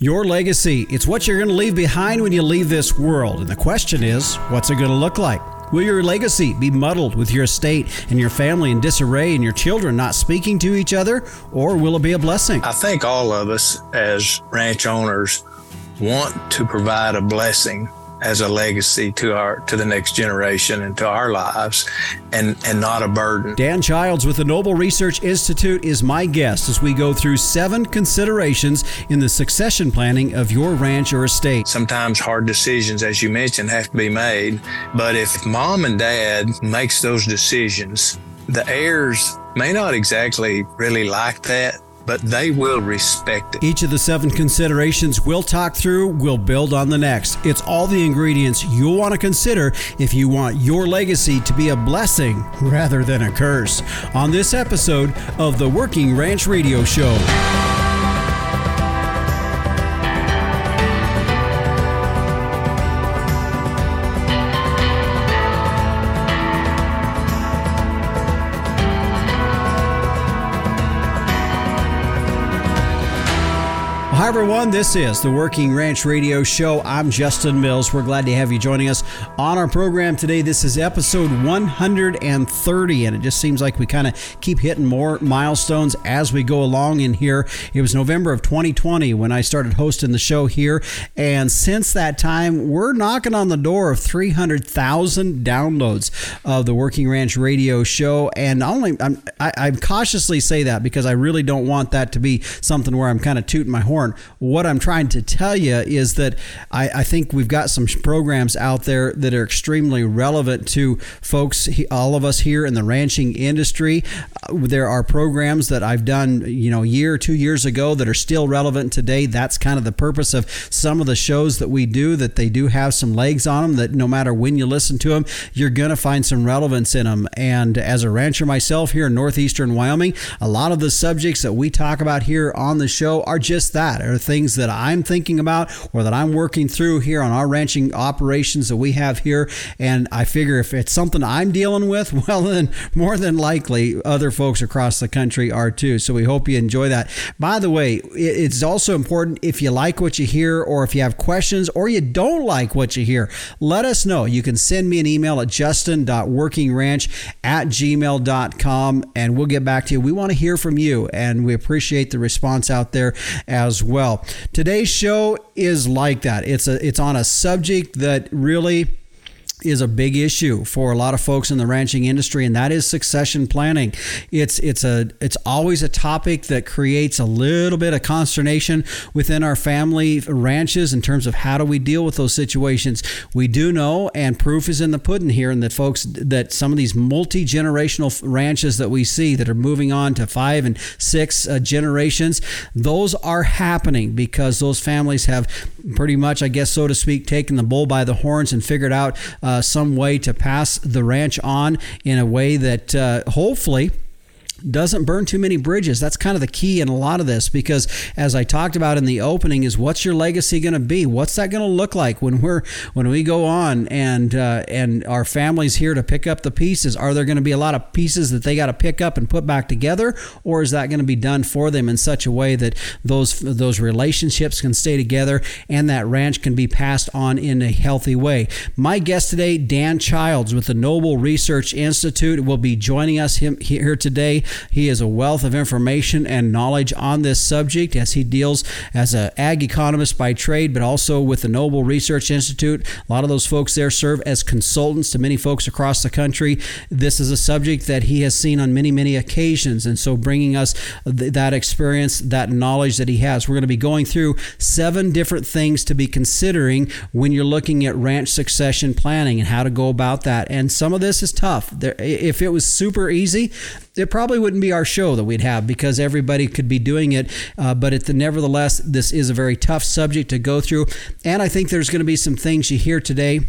Your legacy. It's what you're going to leave behind when you leave this world. And the question is, what's it going to look like? Will your legacy be muddled with your estate and your family in disarray and your children not speaking to each other? Or will it be a blessing? I think all of us as ranch owners want to provide a blessing as a legacy to our to the next generation and to our lives and and not a burden. Dan Childs with the Noble Research Institute is my guest as we go through seven considerations in the succession planning of your ranch or estate. Sometimes hard decisions as you mentioned have to be made, but if mom and dad makes those decisions, the heirs may not exactly really like that, but they will respect it. Each of the seven considerations we'll talk through will build on the next. It's all the ingredients you'll want to consider if you want your legacy to be a blessing rather than a curse. On this episode of the Working Ranch Radio Show. Hi, everyone. This is the Working Ranch Radio Show. I'm Justin Mills. We're glad to have you joining us on our program today. This is episode 130, and it just seems like we kind of keep hitting more milestones as we go along in here. It was November of 2020 when I started hosting the show here, and since that time, we're knocking on the door of 300,000 downloads of the Working Ranch Radio Show. And only I'm, I, I cautiously say that because I really don't want that to be something where I'm kind of tooting my horn. What I'm trying to tell you is that I, I, think we've got some programs out there that are extremely relevant to folks, all of us here in the ranching industry. Uh, there are programs that I've done, you know, a year or two years ago that are still relevant today. That's kind of the purpose of some of the shows that we do, that they do have some legs on them, that no matter when you listen to them, you're going to find some relevance in them. And as a rancher myself here in northeastern Wyoming, a lot of the subjects that we talk about here on the show are just that are things that I'm thinking about or that I'm working through here on our ranching operations that we have here. And I figure if it's something I'm dealing with, well, then more than likely other folks across the country are too. So we hope you enjoy that. By the way, it's also important if you like what you hear or if you have questions or you don't like what you hear, let us know. You can send me an email at justin.workingranch at gmail.com and we'll get back to you. We want to hear from you and we appreciate the response out there as well. Today's show is like that. It's a it's on a subject that really is a big issue for a lot of folks in the ranching industry, and that is succession planning. It's it's a it's always a topic that creates a little bit of consternation within our family ranches in terms of how do we deal with those situations. We do know, and proof is in the pudding here, and that folks that some of these multi generational ranches that we see that are moving on to five and six uh, generations, those are happening because those families have pretty much, I guess, so to speak, taken the bull by the horns and figured out. Uh, some way to pass the ranch on in a way that uh, hopefully doesn't burn too many bridges. That's kind of the key in a lot of this because as I talked about in the opening is what's your legacy going to be? What's that going to look like when we're when we go on and uh, and our families here to pick up the pieces? Are there going to be a lot of pieces that they got to pick up and put back together or is that going to be done for them in such a way that those those relationships can stay together and that ranch can be passed on in a healthy way? My guest today, Dan Childs with the Noble Research Institute will be joining us here today he is a wealth of information and knowledge on this subject as he deals as an ag economist by trade, but also with the Noble Research Institute. A lot of those folks there serve as consultants to many folks across the country. This is a subject that he has seen on many, many occasions. And so bringing us th- that experience, that knowledge that he has. We're going to be going through seven different things to be considering when you're looking at ranch succession planning and how to go about that. And some of this is tough. There, if it was super easy, it probably wouldn't be our show that we'd have because everybody could be doing it. Uh, but the, nevertheless, this is a very tough subject to go through. And I think there's going to be some things you hear today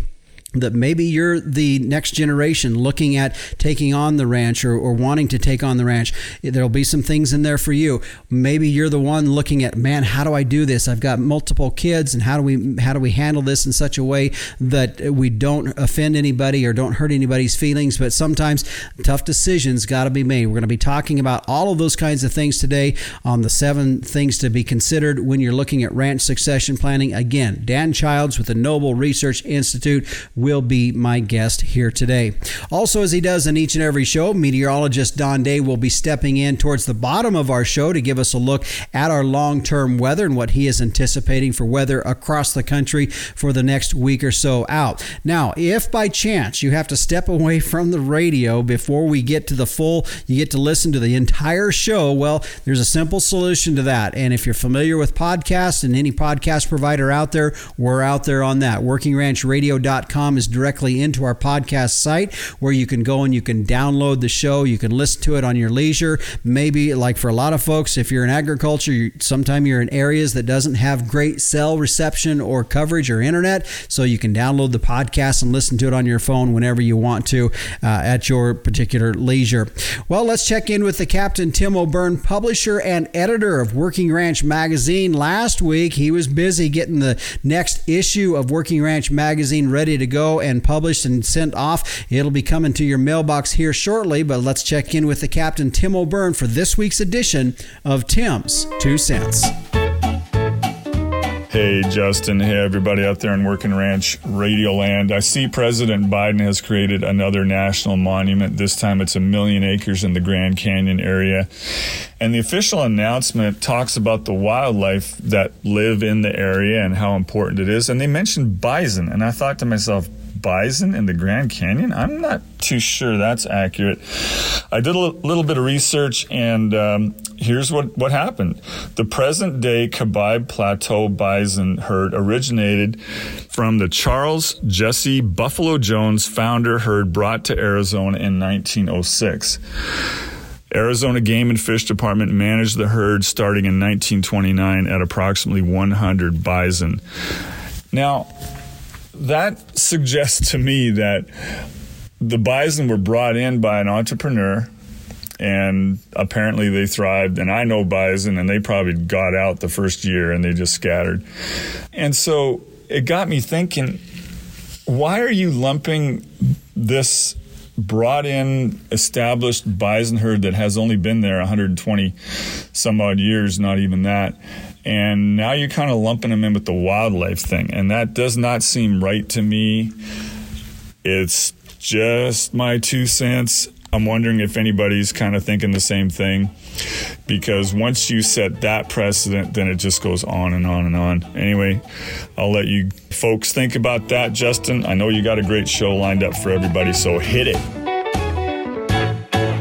that maybe you're the next generation looking at taking on the ranch or, or wanting to take on the ranch. There'll be some things in there for you. Maybe you're the one looking at, man, how do I do this? I've got multiple kids, and how do we how do we handle this in such a way that we don't offend anybody or don't hurt anybody's feelings? But sometimes tough decisions got to be made. We're going to be talking about all of those kinds of things today on the seven things to be considered when you're looking at ranch succession planning. Again, Dan Childs with the Noble Research Institute will be my guest here today. Also, as he does in each and every show, meteorologist Don Day will be stepping in towards the bottom of our show to give us a look at our long term weather and what he is anticipating for weather across the country for the next week or so out. Now, if by chance you have to step away from the radio before we get to the full, you get to listen to the entire show, well, there's a simple solution to that. And if you're familiar with podcasts and any podcast provider out there, we're out there on that. WorkingRanchRadio.com is directly into our podcast site where you can go and you can download the show. You can listen to it on your leisure. Maybe, like for a lot of folks, if you're in agriculture, you, sometime you're in areas that doesn't have great cell reception or coverage or internet, so you can download the podcast and listen to it on your phone whenever you want to uh, at your particular leisure. Well, let's check in with the Captain Tim O'Byrne, publisher and editor of Working Ranch Magazine. Last week, he was busy getting the next issue of Working Ranch Magazine ready to go and published and sent off. It'll be coming to your mailbox here shortly, but let's check in with the captain, Tim O'Byrne, for this week's edition of Tim's Two Cents. Hey, Justin. Hey, everybody out there in Working Ranch Radio Land. I see President Biden has created another national monument. This time it's a million acres in the Grand Canyon area. And the official announcement talks about the wildlife that live in the area and how important it is. And they mentioned bison. And I thought to myself, bison in the Grand Canyon? I'm not too sure that's accurate. I did a little bit of research, and um, here's what, what happened. The present day Kaibab Plateau bison herd originated from the Charles Jesse Buffalo Jones founder herd brought to Arizona in 1906. Arizona Game and Fish Department managed the herd starting in 1929 at approximately 100 bison. Now, that suggests to me that the bison were brought in by an entrepreneur and apparently they thrived and i know bison and they probably got out the first year and they just scattered. And so it got me thinking why are you lumping this brought in established bison herd that has only been there 120 some odd years not even that and now you're kind of lumping them in with the wildlife thing. And that does not seem right to me. It's just my two cents. I'm wondering if anybody's kind of thinking the same thing because once you set that precedent, then it just goes on and on and on. Anyway, I'll let you folks think about that, Justin. I know you got a great show lined up for everybody, so hit it.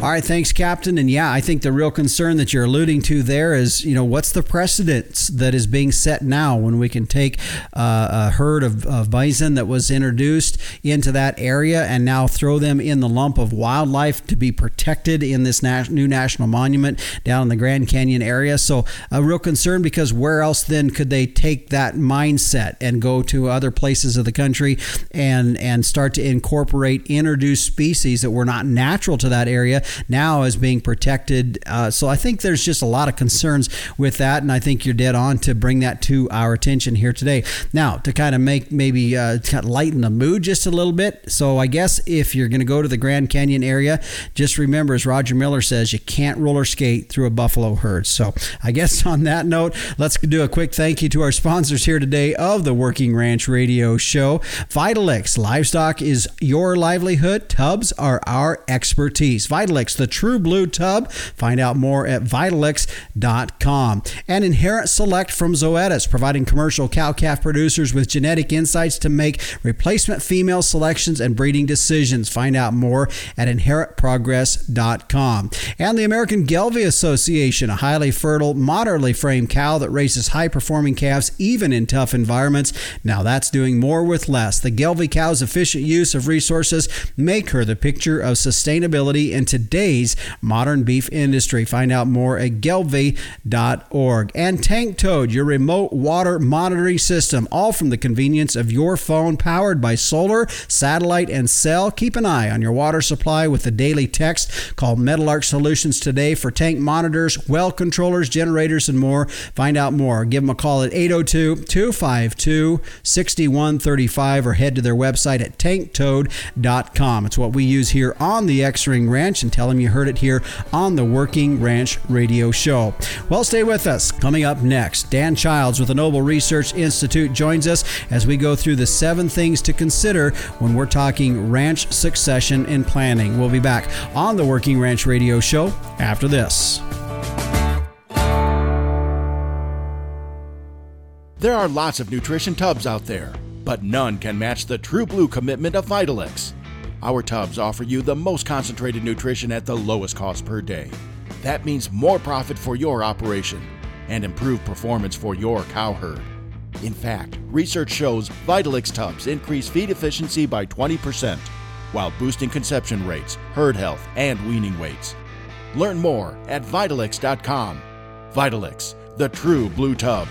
All right, thanks, Captain. And yeah, I think the real concern that you're alluding to there is, you know, what's the precedence that is being set now when we can take uh, a herd of, of bison that was introduced into that area and now throw them in the lump of wildlife to be protected in this new national monument down in the Grand Canyon area. So a real concern because where else then could they take that mindset and go to other places of the country and and start to incorporate introduced species that were not natural to that area now is being protected. Uh, so I think there's just a lot of concerns with that, and I think you're dead on to bring that to our attention here today. Now, to kind of make maybe uh, kind of lighten the mood just a little bit. So I guess if you're going to go to the Grand Canyon area, just remember, as Roger Miller says, you can't roller skate through a buffalo herd. So I guess on that note, let's do a quick thank you to our sponsors here today of the Working Ranch Radio Show. Vitalix Livestock is your livelihood. Tubs are our expertise. Vitalix the true blue tub. Find out more at Vitalix.com. And Inherit Select from Zoetis, providing commercial cow calf producers with genetic insights to make replacement female selections and breeding decisions. Find out more at InherentProgress.com. And the American Gelbvieh Association, a highly fertile, moderately framed cow that raises high performing calves even in tough environments. Now that's doing more with less. The Gelbvieh cow's efficient use of resources make her the picture of sustainability in today's today's modern beef industry. Find out more at gelbvieh.org. And Tank Toad, your remote water monitoring system, all from the convenience of your phone, powered by solar, satellite, and cell. Keep an eye on your water supply with the daily text. Call Metalark Solutions today for tank monitors, well controllers, generators, and more. Find out more. Give them a call at 802 252 6135 or head to their website at tanktoad.com. It's what we use here on the X Ring Ranch and tell them you heard it here on the Working Ranch Radio Show. Well, stay with us. Coming up next, Dan Childs with the Noble Research Institute joins us as we go through the seven things to consider when we're talking ranch succession and planning. We'll be back on the Working Ranch Radio Show after this. There are lots of nutrition tubs out there, but none can match the true blue commitment of Vitalix. Our tubs offer you the most concentrated nutrition at the lowest cost per day. That means more profit for your operation and improved performance for your cow herd. In fact, research shows Vitalix tubs increase feed efficiency by 20% while boosting conception rates, herd health, and weaning weights. Learn more at Vitalix.com. Vitalix, the true blue tub.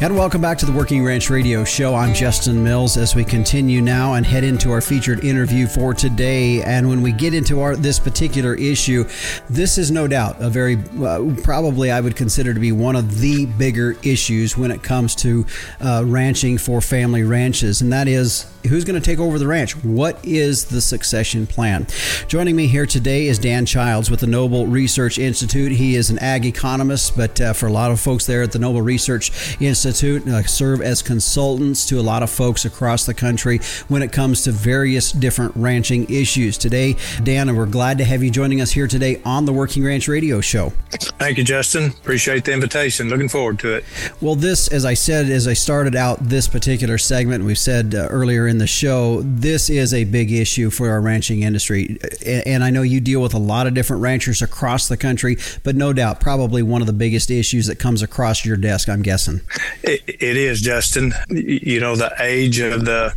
And welcome back to the Working Ranch Radio Show. I'm Justin Mills as we continue now and head into our featured interview for today. And when we get into our this particular issue, this is no doubt a very uh, probably I would consider to be one of the bigger issues when it comes to uh, ranching for family ranches, and that is who's going to take over the ranch? What is the succession plan? Joining me here today is Dan Childs with the Noble Research Institute. He is an ag economist, but uh, for a lot of folks there at the Noble Research Institute, uh, serve as consultants to a lot of folks across the country when it comes to various different ranching issues. Today, Dan, and we're glad to have you joining us here today on the Working Ranch Radio Show. Thank you, Justin. Appreciate the invitation. Looking forward to it. Well, this, as I said, as I started out this particular segment, we've said uh, earlier in in the show, this is a big issue for our ranching industry. And I know you deal with a lot of different ranchers across the country, but no doubt, probably one of the biggest issues that comes across your desk, I'm guessing. it, it is, Justin. You know, the age of the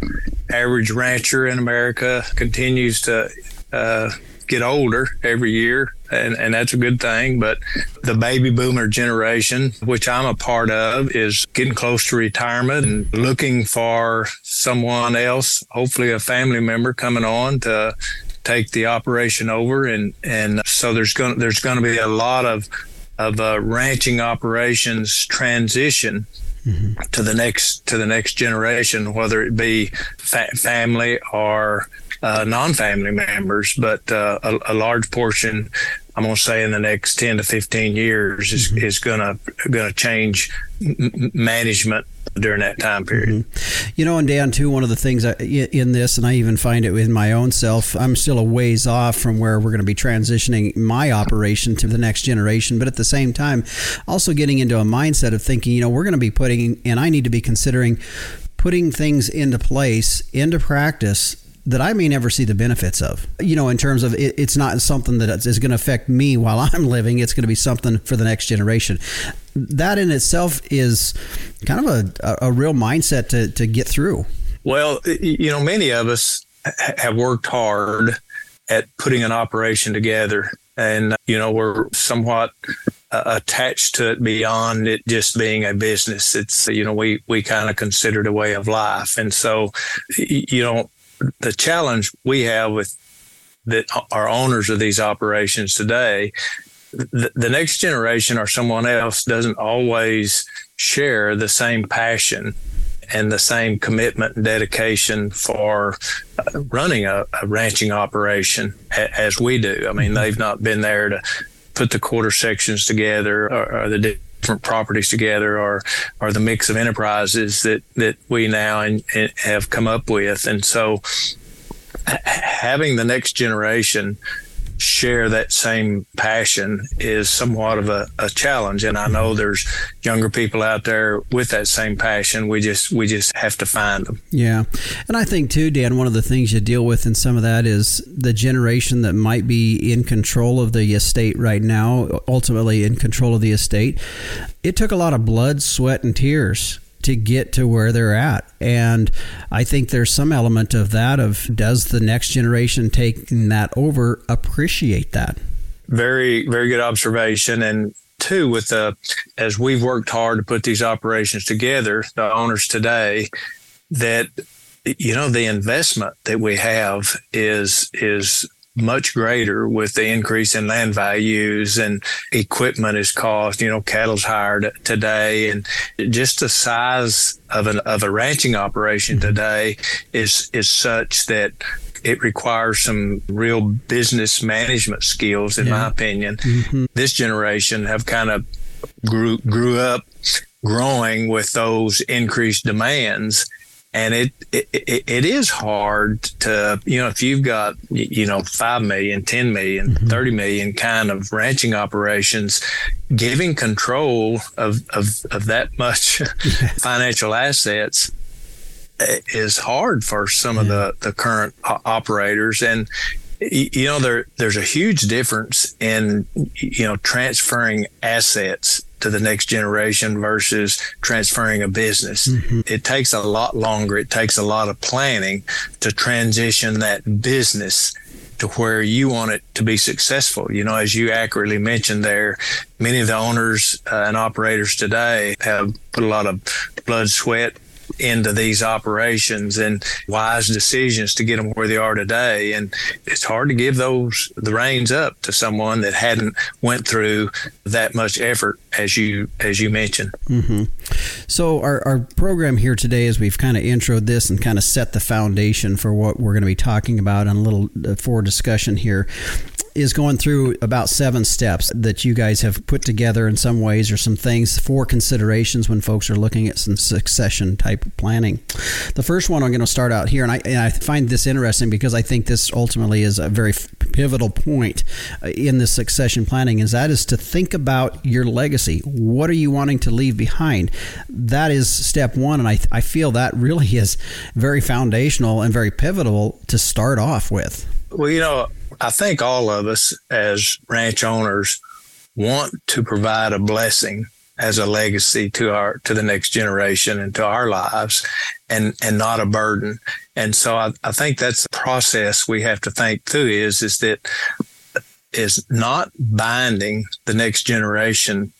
average rancher in America continues to uh, get older every year and, and that's a good thing. But the baby boomer generation, which I'm a part of, is getting close to retirement and looking for someone else, hopefully a family member coming on to take the operation over. And, and so there's going there's going to be a lot of of uh, ranching operations transition Mm-hmm. to the next to the next generation, whether it be fa- family or uh, non-family members, but uh, a, a, large portion, I'm going to say in the next 10 to 15 years is, mm-hmm. is going to going to change m- management during that time period. Mm-hmm. You know, and Dan, too, one of the things I, in this, and I even find it in my own self, I'm still a ways off from where we're going to be transitioning my operation to the next generation. But at the same time, also getting into a mindset of thinking, you know, we're going to be putting, and I need to be considering putting things into place, into practice that I may never see the benefits of. You know, in terms of it, it's not something that is going to affect me while I'm living. It's going to be something for the next generation. That in itself is kind of a, a real mindset to, to get through. Well, you know, many of us have worked hard at putting an operation together, and you know, we're somewhat uh, attached to it beyond it just being a business. It's you know, we we kind of consider it a way of life, and so you know, the challenge we have with that are owners of these operations today, the, the next generation or someone else doesn't always share the same passion and the same commitment and dedication for running a, a ranching operation as we do. I mean, mm-hmm. they've not been there to put the quarter sections together or, or the different properties together or or the mix of enterprises that that we now and, have come up with. And so having the next generation share that same passion is somewhat of a, a, challenge. And i know there's younger people out there with that same passion. We just we just have to find them. Yeah. And i think too dan one of the things you deal with in some of that is the generation that might be in control of the estate right now ultimately in control of the estate. It took a lot of blood sweat and tears to get to where they're at. And I think there's some element of that of does the next generation taking that over appreciate that? Very, very good observation. And two, with the as we've worked hard to put these operations together, the owners today, that you know the investment that we have is is much greater with the increase in land values and equipment is cost. You know, cattle's hired today, and just the size of an of a ranching operation mm-hmm. today is is such that it requires some real business management skills, in yeah. my opinion. Mm-hmm. This generation have kind of grew grew up growing with those increased demands and it, it it is hard to you know if you've got you know 5 million 10 million, mm-hmm. 30 million kind of ranching operations giving control of of, of that much financial assets eh, is hard for some yeah. of the the current operators and you know there there's a huge difference in you know transferring assets to the next generation versus transferring a business. Mm-hmm. It takes a lot longer. It takes a lot of planning to transition that business to where you want it to be successful. You know, as you accurately mentioned there, many of the owners uh, and operators today have put a lot of blood, sweat, into these operations and wise decisions to get them where they are today. And it's hard to give those the reins up to someone that hadn't went through that much effort as you as you mentioned. Mm-hmm. So our, our program here today, as we've kind of introed this and kind of set the foundation for what we're going to be talking about and a little uh, for discussion here, is going through about seven steps that you guys have put together in some ways or some things for considerations when folks are looking at some succession type planning. The first one I'm going to start out here, and I, and I find this interesting because I think this ultimately is a very pivotal point uh, in the succession planning, is that is to think about your legacy. What are you wanting to leave behind? That is step one, and I, I feel that really is very foundational and very pivotal to start off with. Well, you know, I think all of us as ranch owners want to provide a blessing as a legacy to our to the next generation and to our lives and and not a burden. And so I, I think that's the process we have to think through is is that is not binding the next generation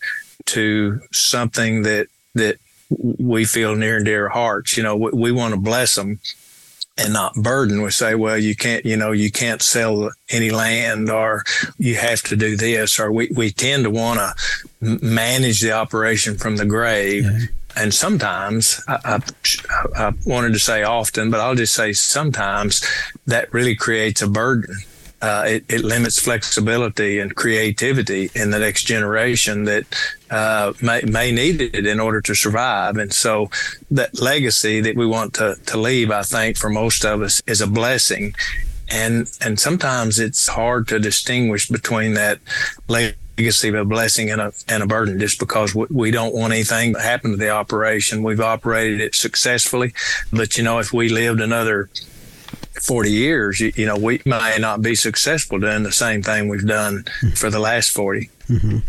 to something that that we feel near and dear hearts. You know we, we want to bless them and not burden. We say, well, you can't, you know, you can't sell any land or you have to do this, or we, we tend to want to manage the operation from the grave. And sometimes I, I, I wanted to say often, but I'll just say sometimes that really creates a burden uh, it, it, limits flexibility and creativity in the next generation that uh, may, may need it in order to survive. And so that legacy that we want to, to leave, I think, for most of us is a blessing. And, and sometimes it's hard to distinguish between that legacy of a blessing and a, and a burden just because we don't want anything to happen to the operation. We've operated it successfully. But, you know, if we lived another 40 years, you, you, know, we may not be successful doing the same thing we've done for the last 40. Mm-hmm.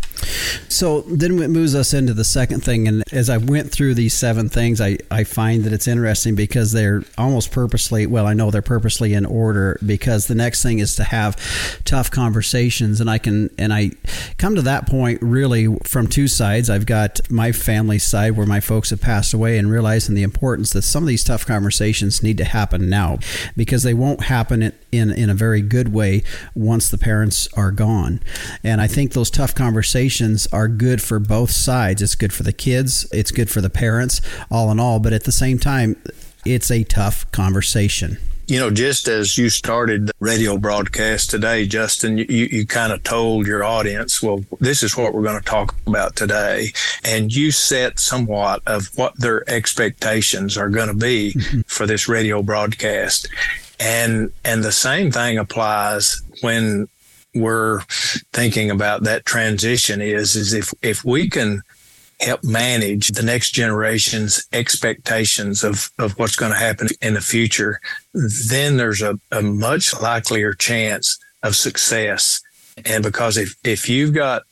So then it moves us into the second thing. And as I went through these seven things, I, I find that it's interesting because they're almost purposely, well, I know they're purposely in order because the next thing is to have tough conversations. And I can, and I come to that point really from two sides. I've got my family side where my folks have passed away and realizing the importance that some of these tough conversations need to happen now because they won't happen in, in, a very good way once the parents are gone. And I think those tough tough conversations are good for both sides. It's good for the kids, it's good for the parents, all in all. But at the same time, it's a tough conversation. You know, just as you started the radio broadcast today, Justin, you, you kind of told your audience, well, this is what we're going to talk about today. And you set somewhat of what their expectations are going to be mm-hmm. for this radio broadcast. And, and the same thing applies when we're thinking about that transition is is if if we can help manage the next generation's expectations of, of what's going to happen in the future, then there's a, a much likelier chance of success. And because if, if you've got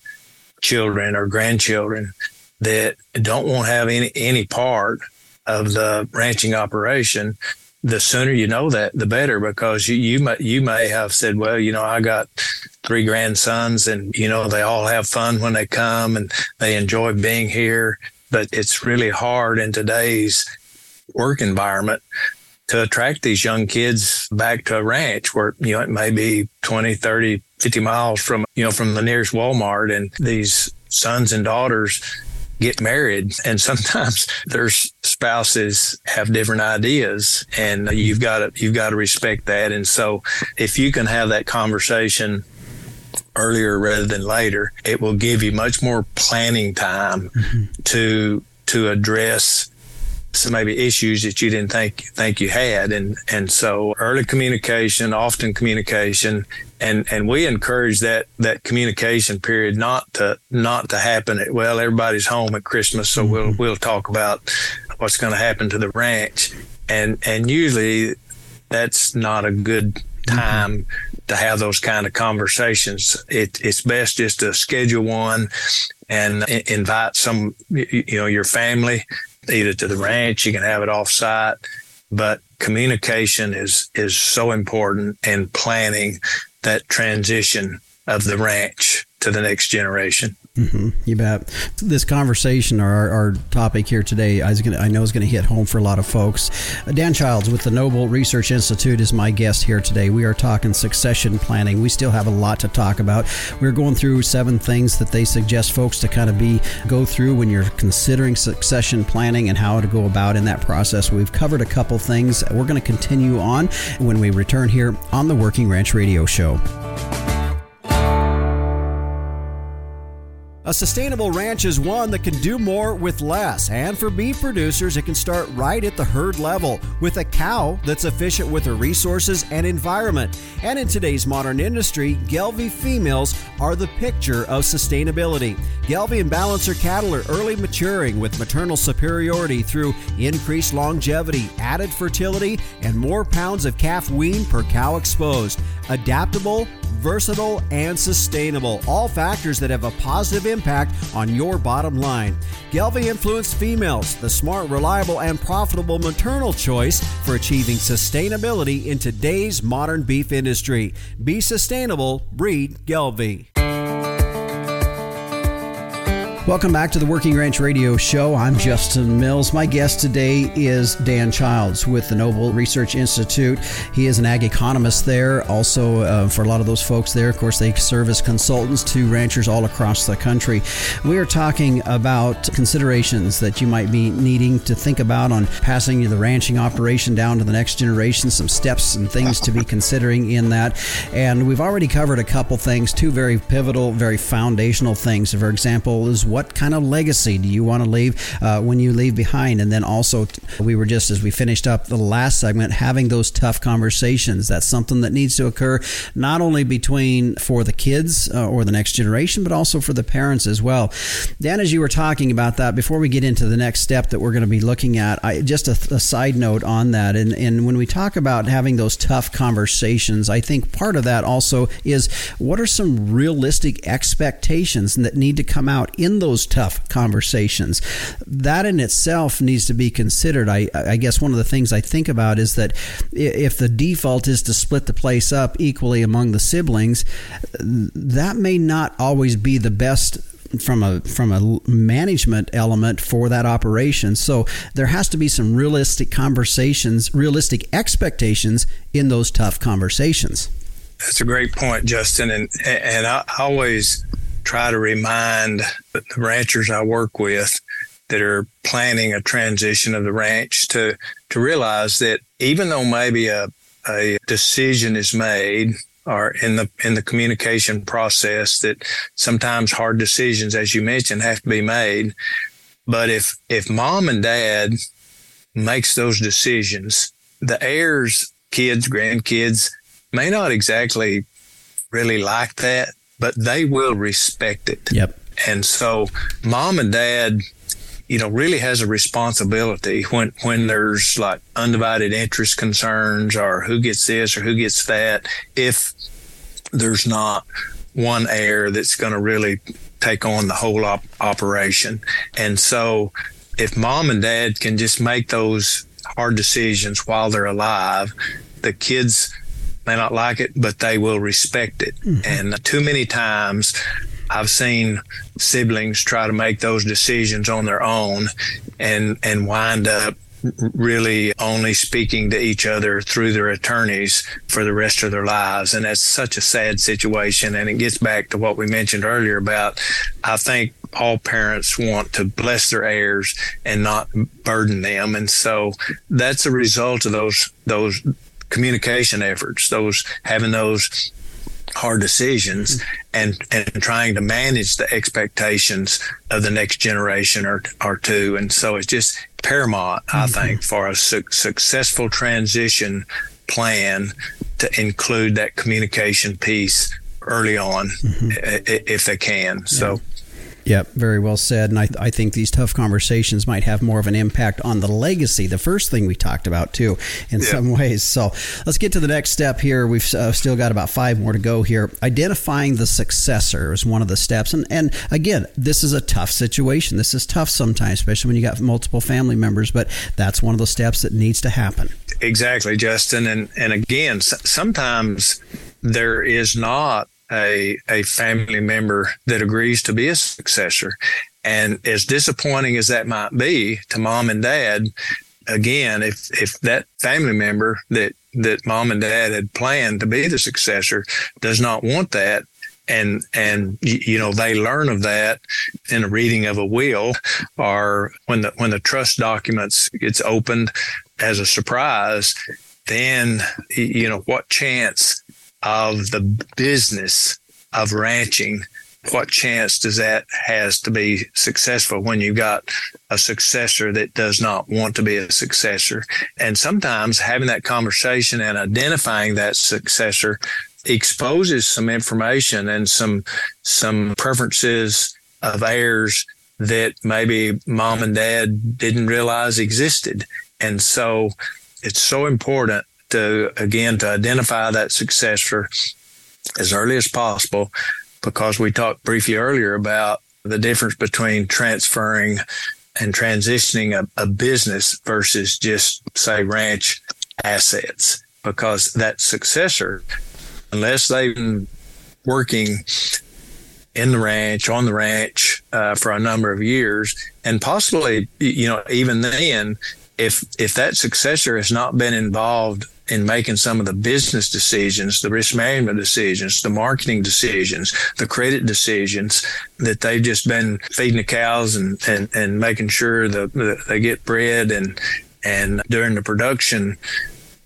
children or grandchildren that don't want to have any, any part of the ranching operation, the sooner you know that, the better, because you you may, you may have said, well, you know, I got three grandsons, and you know they all have fun when they come, and they enjoy being here. But it's really hard in today's work environment to attract these young kids back to a ranch where, you know, it may be 20, 30, 50 miles from, you know, from the nearest Walmart. And these sons and daughters get married. And sometimes their spouses have different ideas and you've got to you've got to respect that. And so if you can have that conversation earlier rather than later it will give you much more planning time mm-hmm. to to address some maybe issues that you didn't think think you had. And and so early communication often communication and and we encourage that that communication period not to not to happen at well everybody's home at christmas so mm-hmm. we'll we'll talk about what's going to happen to the ranch and and usually that's not a good mm-hmm. time mm-hmm. to have those kind of conversations it, it's best just to schedule one and invite some you know your family either to the ranch, you can have it off site, but communication is is so important in planning that transition of the ranch to the next generation. Mm-hmm, you bet. This conversation, our, our topic here today, I, gonna, I know is going to hit home for a lot of folks. Dan Childs with the Noble Research Institute is my guest here today. We are talking succession planning. We still have a lot to talk about. We're going through seven things that they suggest folks to kind of be go through when you're considering succession planning and how to go about in that process. We've covered a couple things. We're going to continue on when we return here on the Working Ranch Radio Show. A sustainable ranch is one that can do more with less. And for beef producers, it can start right at the herd level with a cow that's efficient with her resources and environment. And in today's modern industry, Gelbvieh females are the picture of sustainability. Gelbvieh and Balancer cattle are early maturing with maternal superiority through increased longevity, added fertility, and more pounds of calf wean per cow exposed. Adaptable, versatile, and sustainable. All factors that have a positive impact on your bottom line. Gelbvieh influenced females, the smart, reliable, and profitable maternal choice for achieving sustainability in today's modern beef industry. Be sustainable, breed Gelbvieh. Welcome back to the Working Ranch Radio Show. I'm Justin Mills. My guest today is Dan Childs with the Noble Research Institute. He is an ag economist there. Also, uh, for a lot of those folks there, of course, they serve as consultants to ranchers all across the country. We are talking about considerations that you might be needing to think about on passing the ranching operation down to the next generation, some steps and things to be considering in that. And we've already covered a couple things, two very pivotal, very foundational things. For example, is what kind of legacy do you want to leave uh, when you leave behind? And then also, we were just as we finished up the last segment, having those tough conversations. That's something that needs to occur not only between for the kids uh, or the next generation, but also for the parents as well. Dan, as you were talking about that, before we get into the next step that we're going to be looking at, I, just a, a side note on that. And, and when we talk about having those tough conversations, I think part of that also is what are some realistic expectations that need to come out in those those tough conversations. That in itself needs to be considered. I, I guess one of the things I think about is that if the default is to split the place up equally among the siblings, that may not always be the best from a from a management element for that operation. So there has to be some realistic conversations, realistic expectations in those tough conversations. That's a great point, Justin, and and I always try to remind the ranchers I work with that are planning a transition of the ranch to to realize that even though maybe a a decision is made or in the in the communication process that sometimes hard decisions as you mentioned have to be made. But if if mom and dad makes those decisions the heirs kids grandkids may not exactly really like that but they will respect it. Yep. And so mom and dad, you know, really has a responsibility when, when there's like undivided interest concerns or who gets this or who gets that. If there's not one heir that's going to really take on the whole op- operation. And so if mom and dad can just make those hard decisions while they're alive, the kids may not like it, but they will respect it. Mm-hmm. And too many times I've seen siblings try to make those decisions on their own and and wind up really only speaking to each other through their attorneys for the rest of their lives. And that's such a sad situation. And it gets back to what we mentioned earlier about I think all parents want to bless their heirs and not burden them. And so that's a result of those those communication efforts, those having those hard decisions and and trying to manage the expectations of the next generation or or two and so it's just paramount i mm-hmm. think for a su- successful transition plan to include that communication piece early on mm-hmm. if they can yeah. so Yep, very well said. And I, I think these tough conversations might have more of an impact on the legacy, the first thing we talked about, too, in some ways. So let's get to the next step here. We've uh, still got about five more to go here. Identifying the successor is one of the steps. And, and again, this is a tough situation. This is tough sometimes, especially when you got multiple family members, but that's one of the steps that needs to happen. Exactly, Justin. And, and again, sometimes there is not a, a family member that agrees to be a successor. And as disappointing as that might be to mom and dad, again, if, if that family member that, that mom and dad had planned to be the successor does not want that, and and you know they learn of that in a reading of a will or when the when the trust documents gets opened as a surprise then you know what chance of the business of ranching, what chance does that has to be successful when you've got a successor that does not want to be a successor? And sometimes having that conversation and identifying that successor exposes some information and some some preferences of heirs that maybe mom and dad didn't realize existed. And so it's so important to again to identify that successor as early as possible because we talked briefly earlier about the difference between transferring and transitioning a, a business versus just say ranch assets because that successor unless they've been working in the ranch on the ranch uh, for a number of years and possibly you know even then if if that successor has not been involved in making some of the business decisions, the risk management decisions, the marketing decisions, the credit decisions that they've just been feeding the cows and, and, and making sure that the, they get bred and, and during the production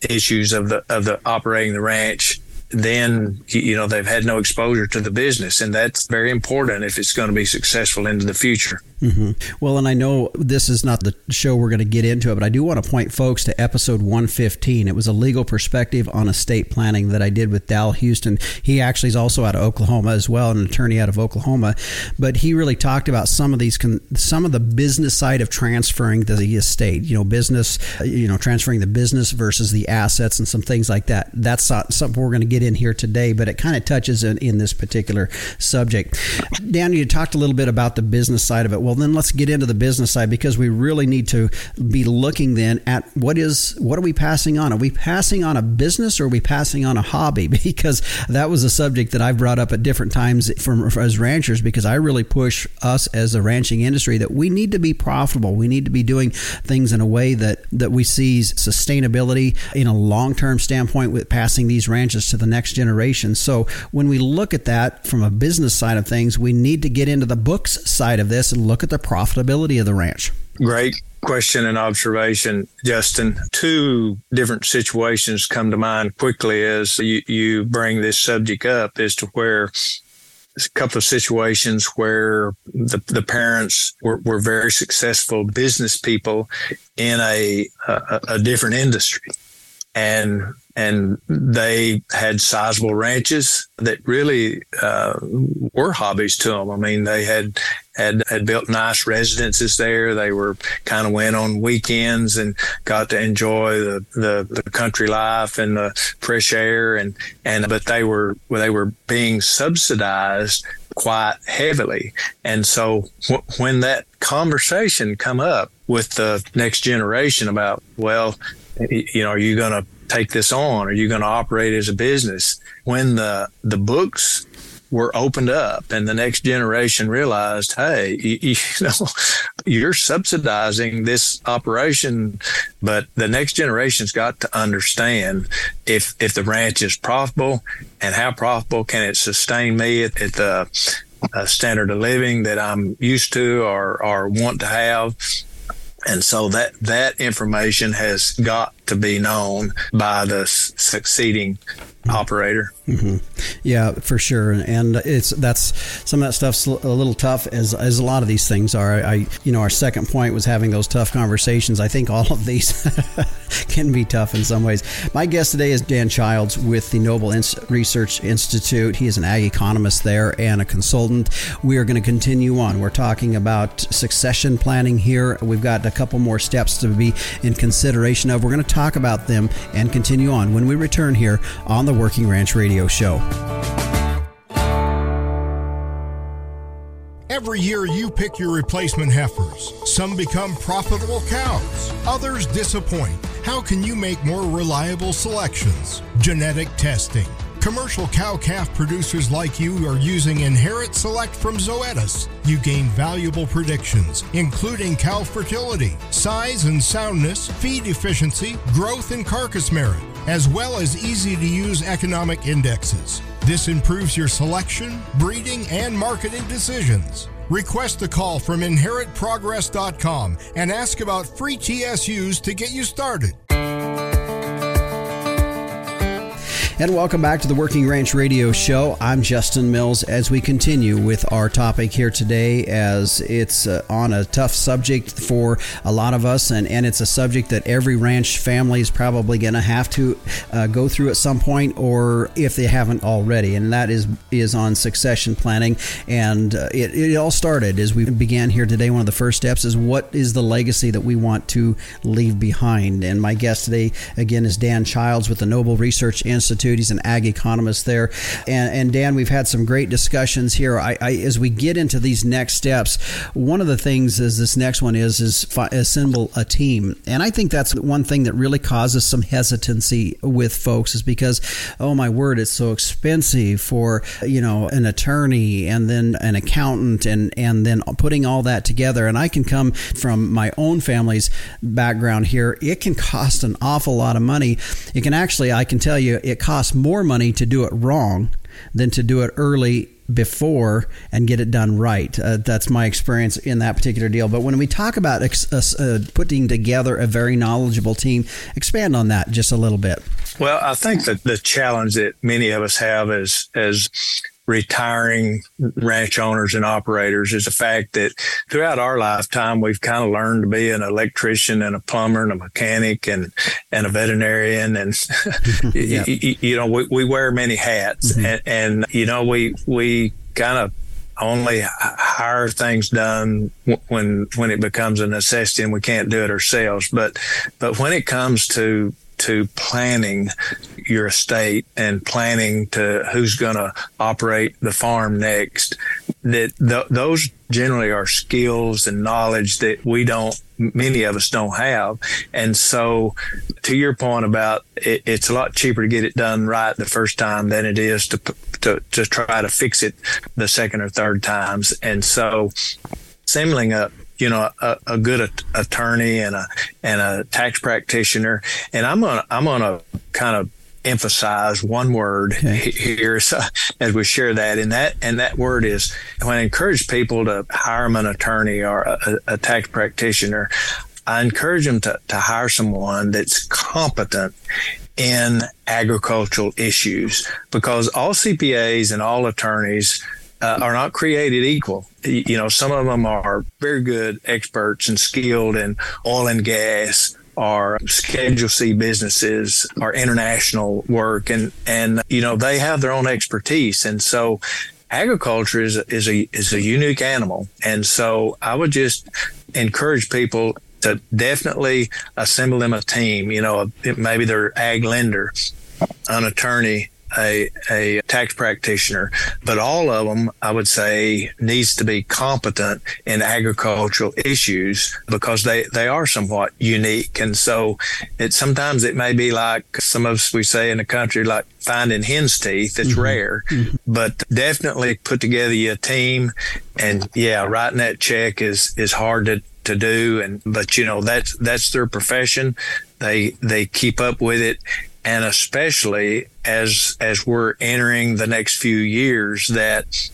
issues of the, of the operating the ranch, then you know they've had no exposure to the business and that's very important if it's going to be successful into the future Mm-hmm. Well, and I know this is not the show we're going to get into it, but I do want to point folks to episode 115. It was a legal perspective on estate planning that I did with Dal Houston. He actually is also out of Oklahoma as well, an attorney out of Oklahoma. But he really talked about some of these, some of the business side of transferring the estate. You know, business, you know, transferring the business versus the assets and some things like that. That's something we're going to get in here today, but it kind of touches in, in this particular subject. Dan, you talked a little bit about the business side of it. Well, then let's get into the business side because we really need to be looking then at what is what are we passing on? Are we passing on a business or are we passing on a hobby? Because that was a subject that I've brought up at different times from as ranchers because I really push us as a ranching industry that we need to be profitable. We need to be doing things in a way that that we see sustainability in a long term standpoint with passing these ranches to the next generation. So when we look at that from a business side of things, we need to get into the books side of this and look at the profitability of the ranch? Great question and observation, Justin. Two different situations come to mind quickly as you, you bring this subject up as to where a couple of situations where the, the parents were, were very successful business people in a, a, a different industry. And and they had sizable ranches that really uh, were hobbies to them. I mean, they had had had built nice residences there. They were kind of went on weekends and got to enjoy the, the, the country life and the fresh air and and but they were they were being subsidized quite heavily. And so w- when that conversation come up with the next generation about, well, you know, are you going to take this on? Are you going to operate as a business? When the the books were opened up and the next generation realized, hey, you, you, know, you're subsidizing this operation, but the next generation's got to understand if if the ranch is profitable and how profitable can it sustain me at, at the uh, standard of living that I'm used to or or want to have. And so that that information has got to be known by the succeeding operator. Mm-hmm. Yeah, for sure, and it's that's some of that stuff's a little tough, as as a lot of these things are. I, you know, our second point was having those tough conversations. I think all of these can be tough in some ways. My guest today is Dan Childs with the Noble Research Institute. He is an ag economist there and a consultant. We are going to continue on. We're talking about succession planning here. We've got a couple more steps to be in consideration of. We're going to talk about them and continue on when we return here on the Working Ranch Radio Show. Every year you pick your replacement heifers. Some become profitable cows, others disappoint. How can you make more reliable selections? Genetic testing. Commercial cow calf producers like you are using Inherit Select from Zoetis. You gain valuable predictions, including cow fertility, size and soundness, feed efficiency, growth and carcass merit as well as easy to use economic indexes. This improves your selection, breeding, and marketing decisions. Request a call from inheritprogress.com and ask about free TSUs to get you started. And welcome back to the Working Ranch Radio Show. I'm Justin Mills as we continue with our topic here today, as it's uh, on a tough subject for a lot of us, and, and it's a subject that every ranch family is probably going to have to uh, go through at some point, or if they haven't already, and that is is on succession planning. And uh, it, it all started as we began here today. One of the first steps is what is the legacy that we want to leave behind. And my guest today, again, is Dan Childs with the Noble Research Institute. He's an ag economist there. And, and Dan, we've had some great discussions here. I, I, as we get into these next steps, one of the things is this next one is is fi- assemble a team, and I think that's one thing that really causes some hesitancy with folks is because, oh my word, it's so expensive for you know an attorney and then an accountant and and then putting all that together. And I can come from my own family's background here. It can cost an awful lot of money. It can actually, I can tell you, it costs more money to do it wrong than to do it early before and get it done right. Uh, that's my experience in that particular deal. But when we talk about ex- uh, uh putting together a very knowledgeable team, expand on that just a little bit. Well, I think that the challenge that many of us have as as retiring ranch owners and operators is the fact that throughout our lifetime, we've kind of learned to be an electrician and a plumber and a mechanic and, and a veterinarian. And, you, you, know, we, we wear many hats mm-hmm. and, and, you know, we, we kind of only hire things done when when it becomes a necessity and we can't do it ourselves. But but when it comes to to planning your estate and planning to who's going to operate the farm next that th- those generally are skills and knowledge that we don't many of us don't have. And so to your point about it, it's a lot cheaper to get it done right the first time than it is to to, to try to fix it the second or third times. And so assembling a you know a, a good attorney and a and a tax practitioner. And i'm gonna i'm gonna kind of emphasize one word okay. here so, as we share that. And that and that word is when i encourage people to hire an attorney or a, a tax practitioner i encourage them to, to hire someone that's competent in agricultural issues. Because all cpas and all attorneys uh, are not created equal. You know, some of them are very good experts and skilled in oil and gas or Schedule C businesses or international work, and and you know they have their own expertise, and so agriculture is is a is a unique animal, and so I would just encourage people to definitely assemble them a team. You know, maybe their ag lender, an attorney, a, a tax practitioner, but all of them, I would say, needs to be competent in agricultural issues because they, they are somewhat unique. And so it sometimes it may be like some of us we say in the country, like finding hen's teeth. It's mm-hmm. rare, mm-hmm. but definitely put together a team. And yeah, writing that check is, is hard to, to do. And, but you know, that's, that's their profession. They, they keep up with it and especially as as we're entering the next few years that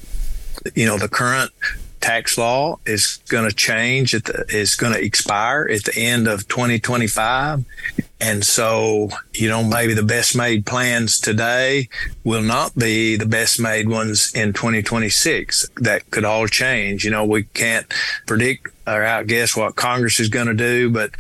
you know the current tax law is going to change it is going to expire at the end of 2025 and so you know maybe the best made plans today will not be the best made ones in 2026 that could all change. You know we can't predict or outguess what Congress is going to do, but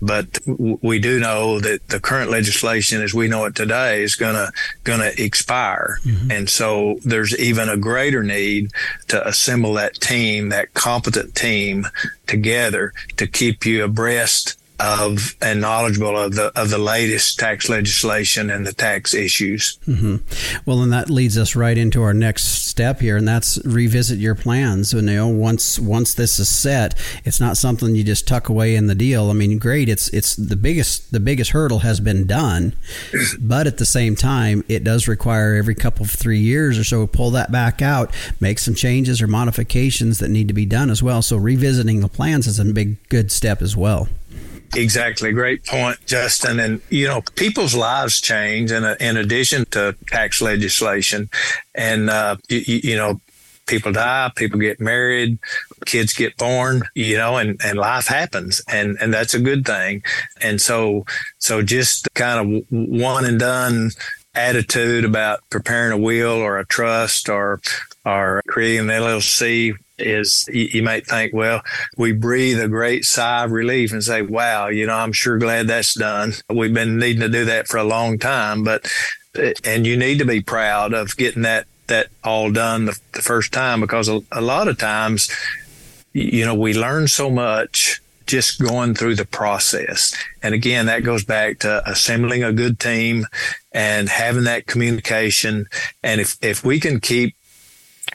but we do know that the current legislation, as we know it today, is going to going to expire, mm-hmm. and so there's even a greater need to assemble that team, that competent team, together to keep you abreast of and knowledgeable of the of the latest tax legislation and the tax issues. Mm-hmm. Well, and that leads us right into our next step here, and that's revisit your plans. You know, once once this is set, it's not something you just tuck away in the deal. I mean, great, it's it's the biggest the biggest hurdle has been done, but at the same time, it does require every couple of three years or so pull that back out, make some changes or modifications that need to be done as well. So revisiting the plans is a big good step as well. Exactly. Great point, Justin. And, you know, people's lives change in, a, in addition to tax legislation. And, uh, you, you know, people die, people get married, kids get born, you know, and, and life happens and, and that's a good thing. And so, so just kind of one and done attitude about preparing a will or a trust or, or creating an LLC is you, you, might think, well, we breathe a great sigh of relief and say, wow, you know, I'm sure glad that's done. We've been needing to do that for a long time, but, eh, and you need to be proud of getting that, that all done the, the first time because a, a lot of times, you know, we learn so much just going through the process. And again, that goes back to assembling a good team and having that communication. And if, if we can keep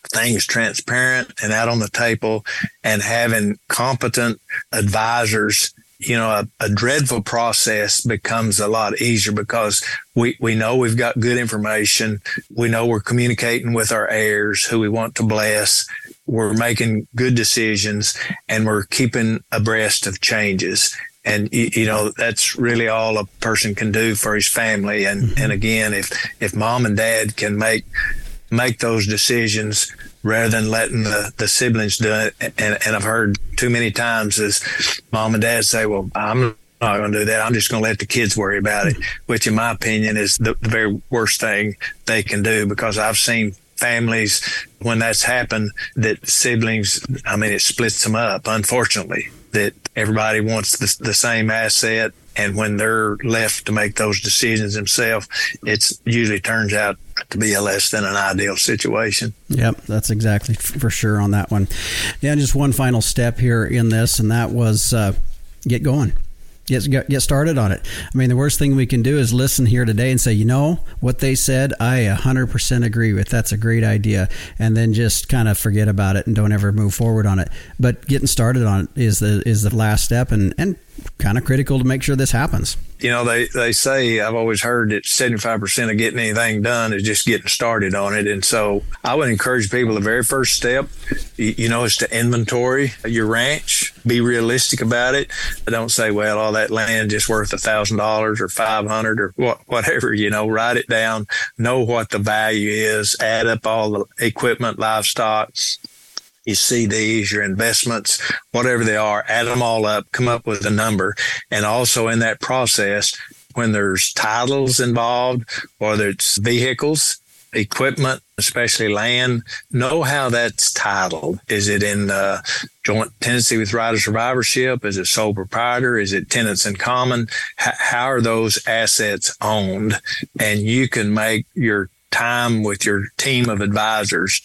things transparent and out on the table and having competent advisors you know, a, a, dreadful process becomes a lot easier because we, we know we've got good information. We know we're communicating with our heirs who we want to bless. We're making good decisions and we're keeping abreast of changes. And, you know, that's really all a person can do for his family. And, mm-hmm. and again, if, if mom and dad can make make those decisions rather than letting the, the siblings do it. And, and I've heard too many times as mom and dad say, well, I'm not going to do that. I'm just going to let the kids worry about it, mm-hmm. which in my opinion is the, the very worst thing they can do because I've seen families when that's happened that siblings, I mean, it splits them up, unfortunately, that everybody wants the, the same asset and when they're left to make those decisions themselves, it's usually turns out to be a less than an ideal situation. Yep, that's exactly for sure on that one. Yeah, just one final step here in this, and that was uh, get going get get started on it. I mean, the worst thing we can do is listen here today and say, you know, what they said, I 100% agree with. That's a great idea, and then just kind of forget about it and don't ever move forward on it. But getting started on it is the is the last step, and and kind of critical to make sure this happens. You know, they, they say, I've always heard that 75% of getting anything done is just getting started on it. And so I would encourage people the very first step, you know, is to inventory your ranch, be realistic about it. Don't say, well, all that land just worth a thousand dollars or 500 or whatever, you know, write it down, know what the value is, add up all the equipment, livestock, your CDs, your investments, whatever they are, add them all up, come up with a number. And also in that process, when there's titles involved, whether it's vehicles, equipment, especially land, know how that's titled. Is it in uh, joint tenancy with right of survivorship? Is it sole proprietor? Is it tenants in common? H- how are those assets owned? And you can make your time with your team of advisors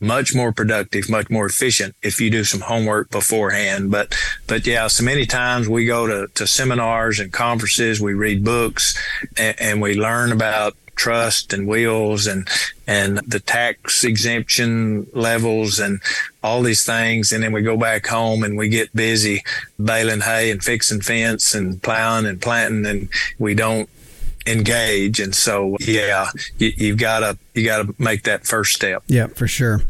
much more productive, much more efficient if you do some homework beforehand. But, but yeah, so many times we go to, to seminars and conferences, we read books and, and we learn about trust and wills and and the tax exemption levels and all these things and then we go back home and we get busy baling hay and fixing fence and plowing and planting and we don't engage. And so yeah you, have got to you got to make that first step. Yeah for sure.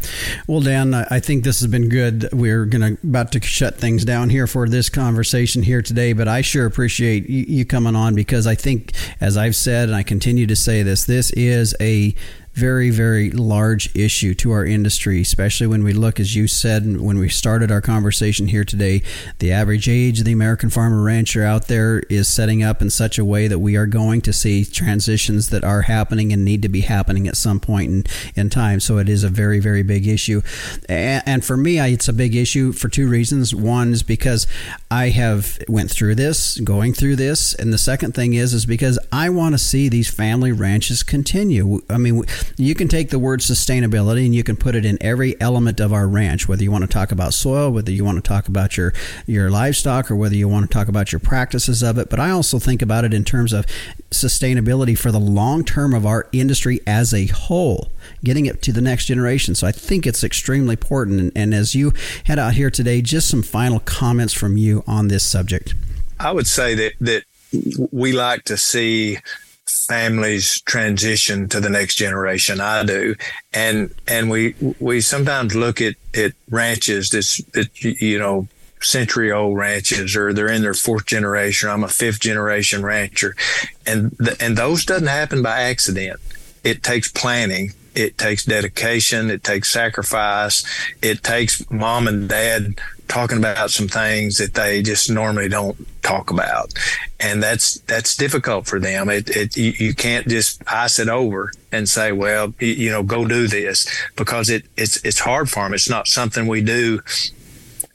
Well dan i think this has been good. We're gonna about to shut things down here for this conversation here today but i sure appreciate you coming on because i think as i've said and i continue to say this this is a very, very large issue to our industry, especially when we look, as you said when we started our conversation here today, the average age of the American farmer rancher out there is setting up in such a way that we are going to see transitions that are happening and need to be happening at some point in, in time. So it is a very, very big issue. And, and for me, it's a big issue for two reasons. One is because I have went through this, going through this, and the second thing is is because I want to see these family ranches continue. I mean, you can take the word sustainability and you can put it in every element of our ranch, whether you want to talk about soil, whether you want to talk about your, your livestock, or whether you want to talk about your practices of it. But I also think about it in terms of sustainability for the long term of our industry as a whole, getting it to the next generation. So I think it's extremely important. And, and as you head out here today, just some final comments from you on this subject. I would say that that we like to see families transition to the next generation. I do, and and we we sometimes look at at ranches that's that you know century old ranches or they're in their fourth generation. I'm a fifth generation rancher, and the, and those doesn't happen by accident. It takes planning. It takes dedication. It takes sacrifice. It takes mom and dad talking about some things that they just normally don't talk about. And that's that's difficult for them. It, it you, you can't just ice it over and say well you know go do this because it it's it's hard for them it's not something we do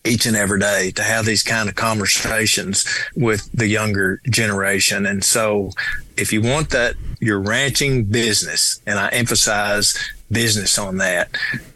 each and every day to have these kind of conversations with the younger generation. And so if you want that your ranching business and i emphasize business on that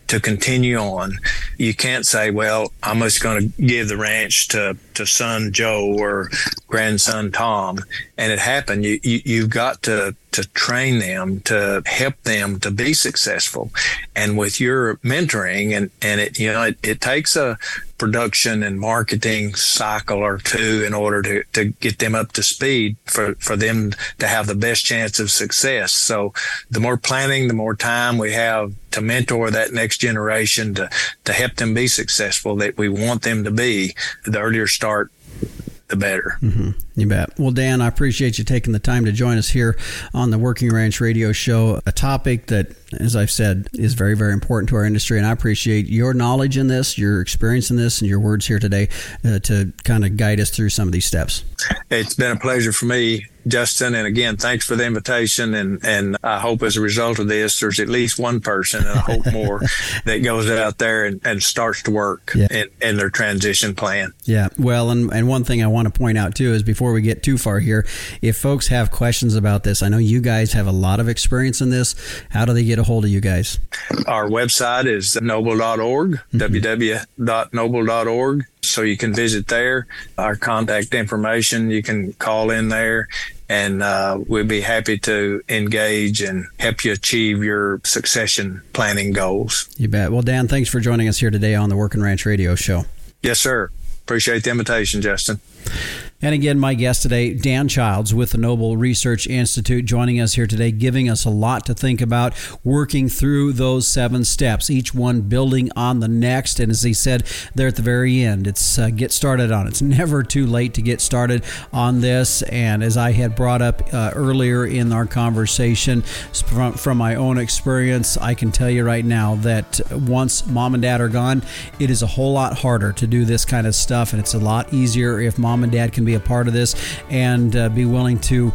to continue on. You can't say, well, I'm just going to give the ranch to, to son Joe or grandson Tom. And it happened. You, you, you've got to, to train them to help them to be successful. And with your mentoring and, and it, you know, it, it takes a, production and marketing cycle or two in order to, to get them up to speed for, for them to have the best chance of success. So the more planning, the more time we have to mentor that next generation to, to help them be successful that we want them to be, the earlier start, the better. Mm-hmm. You bet. Well, Dan, I appreciate you taking the time to join us here on the Working Ranch Radio Show, a topic that, as I've said, is very, very important to our industry. And I appreciate your knowledge in this, your experience in this, and your words here today uh, to kind of guide us through some of these steps. It's been a pleasure for me Justin. And again, thanks for the invitation. And, and I hope as a result of this, there's at least one person, and I hope more, that goes out there and, and starts to work yeah. in, in their transition plan. Yeah. Well, and, and one thing I want to point out too is before we get too far here, if folks have questions about this, I know you guys have a lot of experience in this. How do they get a hold of you guys? Our website is noble.org, mm-hmm. www.noble.org. So you can visit there. Our contact information, you can call in there and uh, we'd be happy to engage and help you achieve your succession planning goals. You bet. Well, Dan, thanks for joining us here today on the Working Ranch Radio Show. Yes, sir. Appreciate the invitation, Justin. And again, my guest today, Dan Childs with the Noble Research Institute, joining us here today, giving us a lot to think about, working through those seven steps, each one building on the next. And as he said there at the very end, it's uh, get started on. It's never too late to get started on this. And as I had brought up uh, earlier in our conversation, from, from my own experience, I can tell you right now that once mom and dad are gone, it is a whole lot harder to do this kind of stuff. And it's a lot easier if mom and dad can be a part of this and uh, be willing to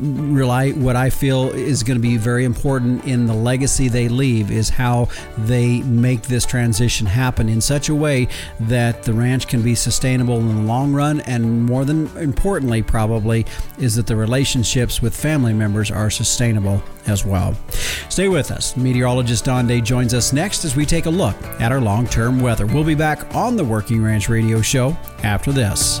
rely what I feel is going to be very important in the legacy they leave is how they make this transition happen in such a way that the ranch can be sustainable in the long run and more than importantly probably is that the relationships with family members are sustainable as well. Stay with us. Meteorologist Don Day joins us next as we take a look at our long-term weather. We'll be back on the Working Ranch Radio Show after this.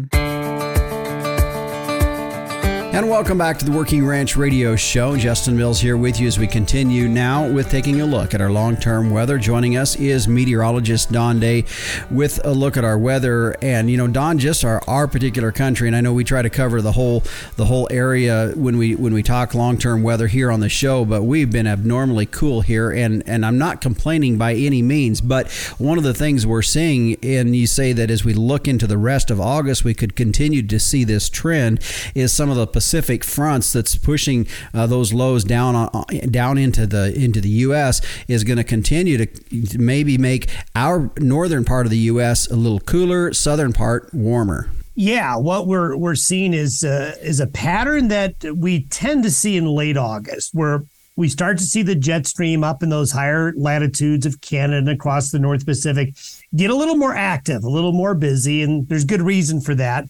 And welcome back to the Working Ranch Radio Show. Justin Mills here with you as we continue now with taking a look at our long term weather. Joining us is meteorologist Don Day with a look at our weather. And, you know, Don, just our, our particular country, and I know we try to cover the whole the whole area when we when we talk long term weather here on the show, but we've been abnormally cool here and, and I'm not complaining by any means. But one of the things we're seeing, and you say that as we look into the rest of August, we could continue to see this trend, is some of the Pacific fronts that's pushing uh, those lows down on, down into the into the U.S. is going to continue to maybe make our northern part of the U.S. a little cooler, southern part warmer. Yeah, what we're we're seeing is uh, is a pattern that we tend to see in late August, where we start to see the jet stream up in those higher latitudes of Canada and across the North Pacific get a little more active, a little more busy, and there's good reason for that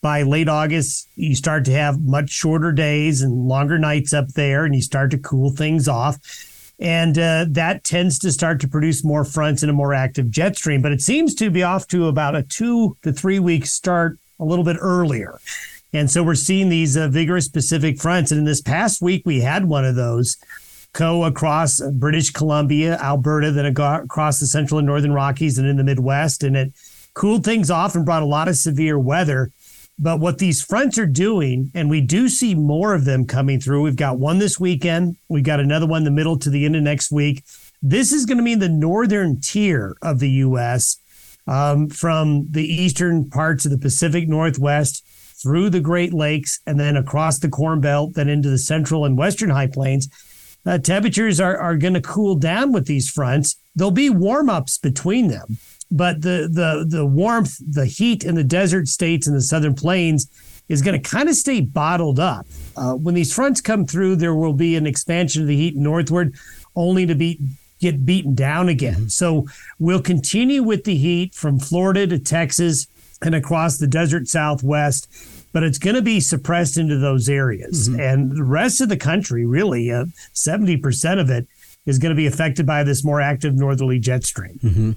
by late August, you start to have much shorter days and longer nights up there, and you start to cool things off. And uh, that tends to start to produce more fronts and a more active jet stream. But it seems to be off to about a two to three week start a little bit earlier. And so we're seeing these uh, vigorous Pacific fronts. And in this past week, we had one of those go across British Columbia, Alberta, then across the central and northern Rockies and in the Midwest. And it cooled things off and brought a lot of severe weather. But what these fronts are doing, and we do see more of them coming through. We've got one this weekend. We've got another one the middle to the end of next week. This is going to mean the northern tier of the U.S. Um, from the eastern parts of the Pacific Northwest through the Great Lakes and then across the Corn Belt, then into the central and western high plains. Uh, temperatures are, are going to cool down with these fronts. There'll be warm ups between them but the the the warmth, the heat in the desert states and the southern plains is going to kind of stay bottled up. Uh, when these fronts come through, there will be an expansion of the heat northward, only to be get beaten down again. So we'll continue with the heat from Florida to Texas and across the desert southwest, but it's going to be suppressed into those areas. Mm-hmm. And the rest of the country, really, uh, 70% of it is going to be affected by this more active northerly jet stream. Mm-hmm.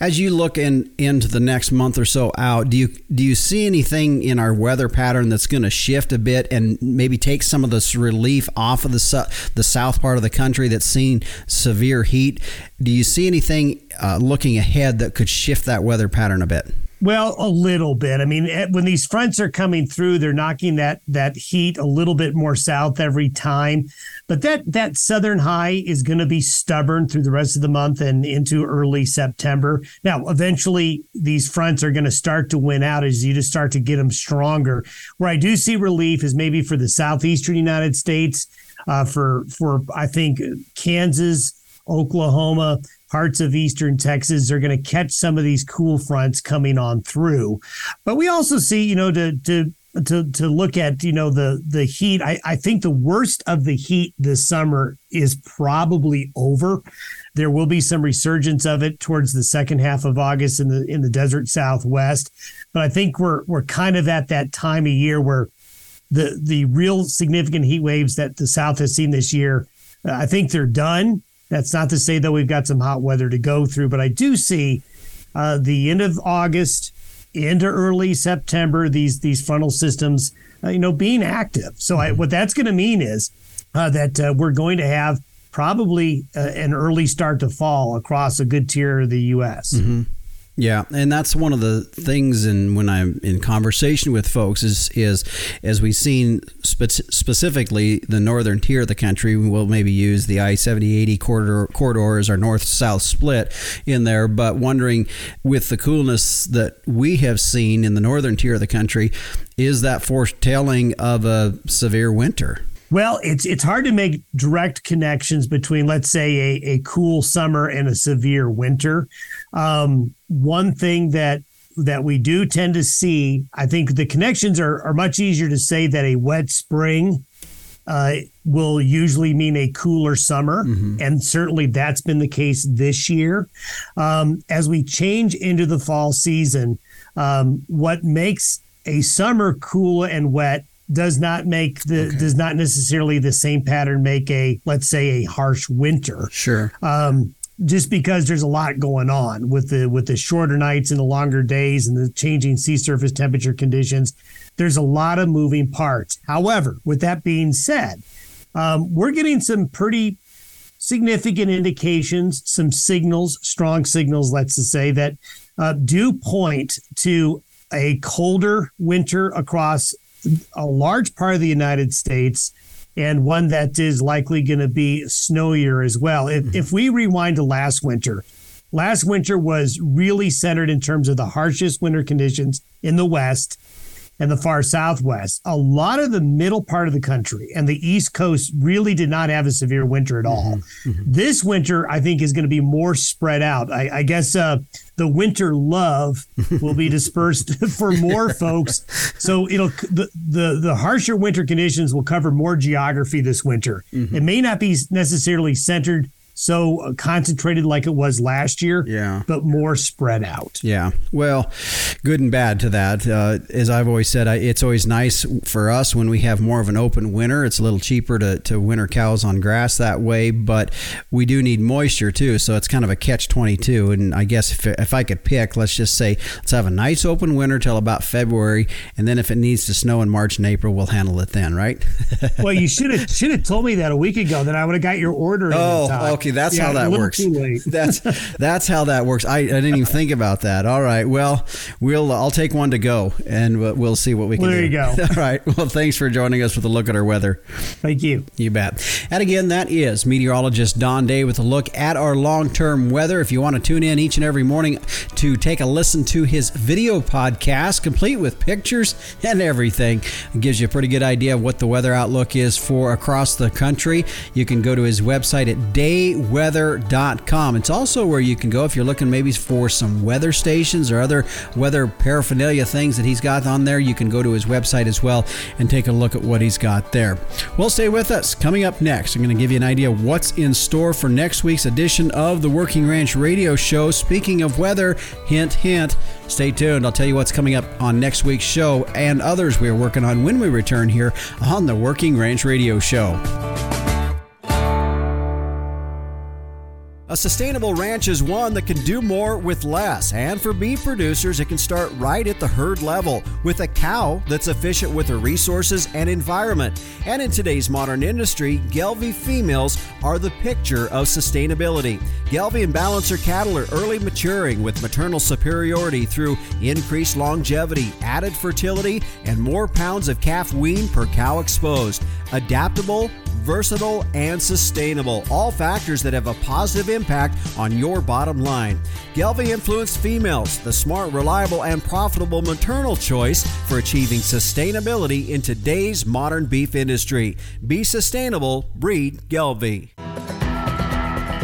As you look in into the next month or so out, do you do you see anything in our weather pattern that's going to shift a bit and maybe take some of this relief off of the su- the south part of the country that's seen severe heat? Do you see anything uh, looking ahead that could shift that weather pattern a bit? Well, a little bit. I mean, when these fronts are coming through, they're knocking that that heat a little bit more south every time. But that that southern high is going to be stubborn through the rest of the month and into early September. Now, eventually, these fronts are going to start to win out as you just start to get them stronger. Where I do see relief is maybe for the southeastern United States, uh, for for I think Kansas, Oklahoma, parts of eastern Texas are going to catch some of these cool fronts coming on through. But we also see, you know, to to to to look at, you know, the the heat. I, I think the worst of the heat this summer is probably over. There will be some resurgence of it towards the second half of August in the in the desert southwest. But I think we're we're kind of at that time of year where the the real significant heat waves that the South has seen this year, I think they're done that's not to say that we've got some hot weather to go through, but I do see uh, the end of August into early September these these frontal systems, uh, you know, being active. So I, what that's going to mean is uh, that uh, we're going to have probably uh, an early start to fall across a good tier of the U.S. Mm-hmm. Yeah, and that's one of the things. And when I'm in conversation with folks, is is as we've seen spe- specifically the northern tier of the country, we'll maybe use the I-70-80 corridor corridor as our north-south split in there. But wondering with the coolness that we have seen in the northern tier of the country, is that foretelling of a severe winter? Well, it's it's hard to make direct connections between, let's say, a, a cool summer and a severe winter. Um, one thing that that we do tend to see, I think the connections are, are much easier to say that a wet spring uh, will usually mean a cooler summer. Mm-hmm. And certainly that's been the case this year. Um, as we change into the fall season, um, what makes a summer cool and wet does not make the okay. does not necessarily the same pattern make a let's say a harsh winter. Sure. Um, just because there's a lot going on with the with the shorter nights and the longer days and the changing sea surface temperature conditions there's a lot of moving parts however with that being said um, we're getting some pretty significant indications some signals strong signals let's just say that uh, do point to a colder winter across a large part of the united states and one that is likely going to be snowier as well. If, mm-hmm. if we rewind to last winter, last winter was really centered in terms of the harshest winter conditions in the West and the far southwest. A lot of the middle part of the country and the east coast really did not have a severe winter at all. Mm-hmm. mm-hmm. This winter, I think, is going to be more spread out. I, I guess uh, the winter love will be dispersed for more folks. So it'll the, the the harsher winter conditions will cover more geography this winter. Mm-hmm. It may not be necessarily centered so uh, concentrated like it was last year, yeah, but more spread out. Yeah. Well, good and bad to that. Uh, as I've always said, I, it's always nice for us when we have more of an open winter. It's a little cheaper to, to winter cows on grass that way, but we do need moisture too. So it's kind of a catch 22. And I guess if, if I could pick, let's just say, let's have a nice open winter till about February. And then if it needs to snow in March and April, we'll handle it then, right? well, you should have should have told me that a week ago. Then I would have got your order. Oh, okay. That's yeah, how that works. That's that's how that works. I, I didn't even think about that. All right. Well, we'll uh, I'll take one to go, and we'll see what we can there do. There you go. All right. Well, thanks for joining us with a look at our weather. Thank you. You bet. And again, that is meteorologist Don Day with a look at our long-term weather. If you want to tune in each and every morning to take a listen to his video podcast, complete with pictures and everything, it gives you a pretty good idea of what the weather outlook is for across the country. You can go to his website at dayweather weather.com. It's also where you can go if you're looking maybe for some weather stations or other weather paraphernalia things that he's got on there. You can go to his website as well and take a look at what he's got there. Well, stay with us. Coming up next, I'm going to give you an idea what's in store for next week's edition of the Working Ranch Radio Show. Speaking of weather, hint, hint. Stay tuned. I'll tell you what's coming up on next week's show and others we are working on when we return here on the Working Ranch Radio Show. A sustainable ranch is one that can do more with less, and for beef producers, it can start right at the herd level with a cow that's efficient with her resources and environment. And in today's modern industry, Gelbvieh females are the picture of sustainability. Gelbvieh and Balancer cattle are early maturing with maternal superiority through increased longevity, added fertility, and more pounds of calf wean per cow exposed. Adaptable, versatile, and sustainable. All factors that have a positive impact on your bottom line. Gelbvieh influenced females, the smart, reliable, and profitable maternal choice for achieving sustainability in today's modern beef industry. Be sustainable, breed Gelbvieh.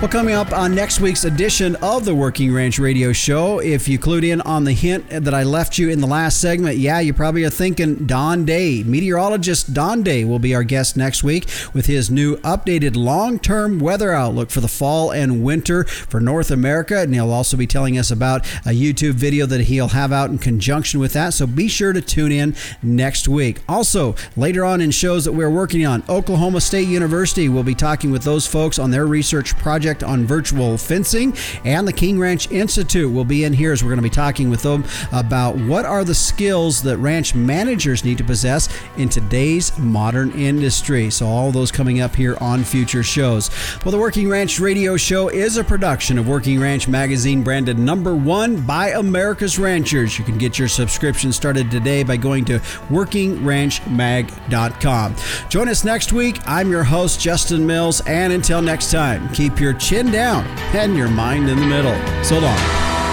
Well, coming up on next week's edition of the Working Ranch Radio Show, if you clued in on the hint that I left you in the last segment, yeah, you probably are thinking Don Day. Meteorologist Don Day will be our guest next week with his new updated long term weather outlook for the fall and winter for North America. And he'll also be telling us about a YouTube video that he'll have out in conjunction with that. So be sure to tune in next week. Also, later on in shows that we're working on, Oklahoma State University will be talking with those folks on their research project project on virtual fencing. And the King Ranch Institute will be in here as we're going to be talking with them about what are the skills that ranch managers need to possess in today's modern industry. So, all those coming up here on future shows. Well, the Working Ranch Radio Show is a production of Working Ranch Magazine, branded number one by America's Ranchers. You can get your subscription started today by going to workingranchmag.com. Join us next week. I'm your host, Justin Mills, and until next time, keep your chin down and your mind in the middle. So long.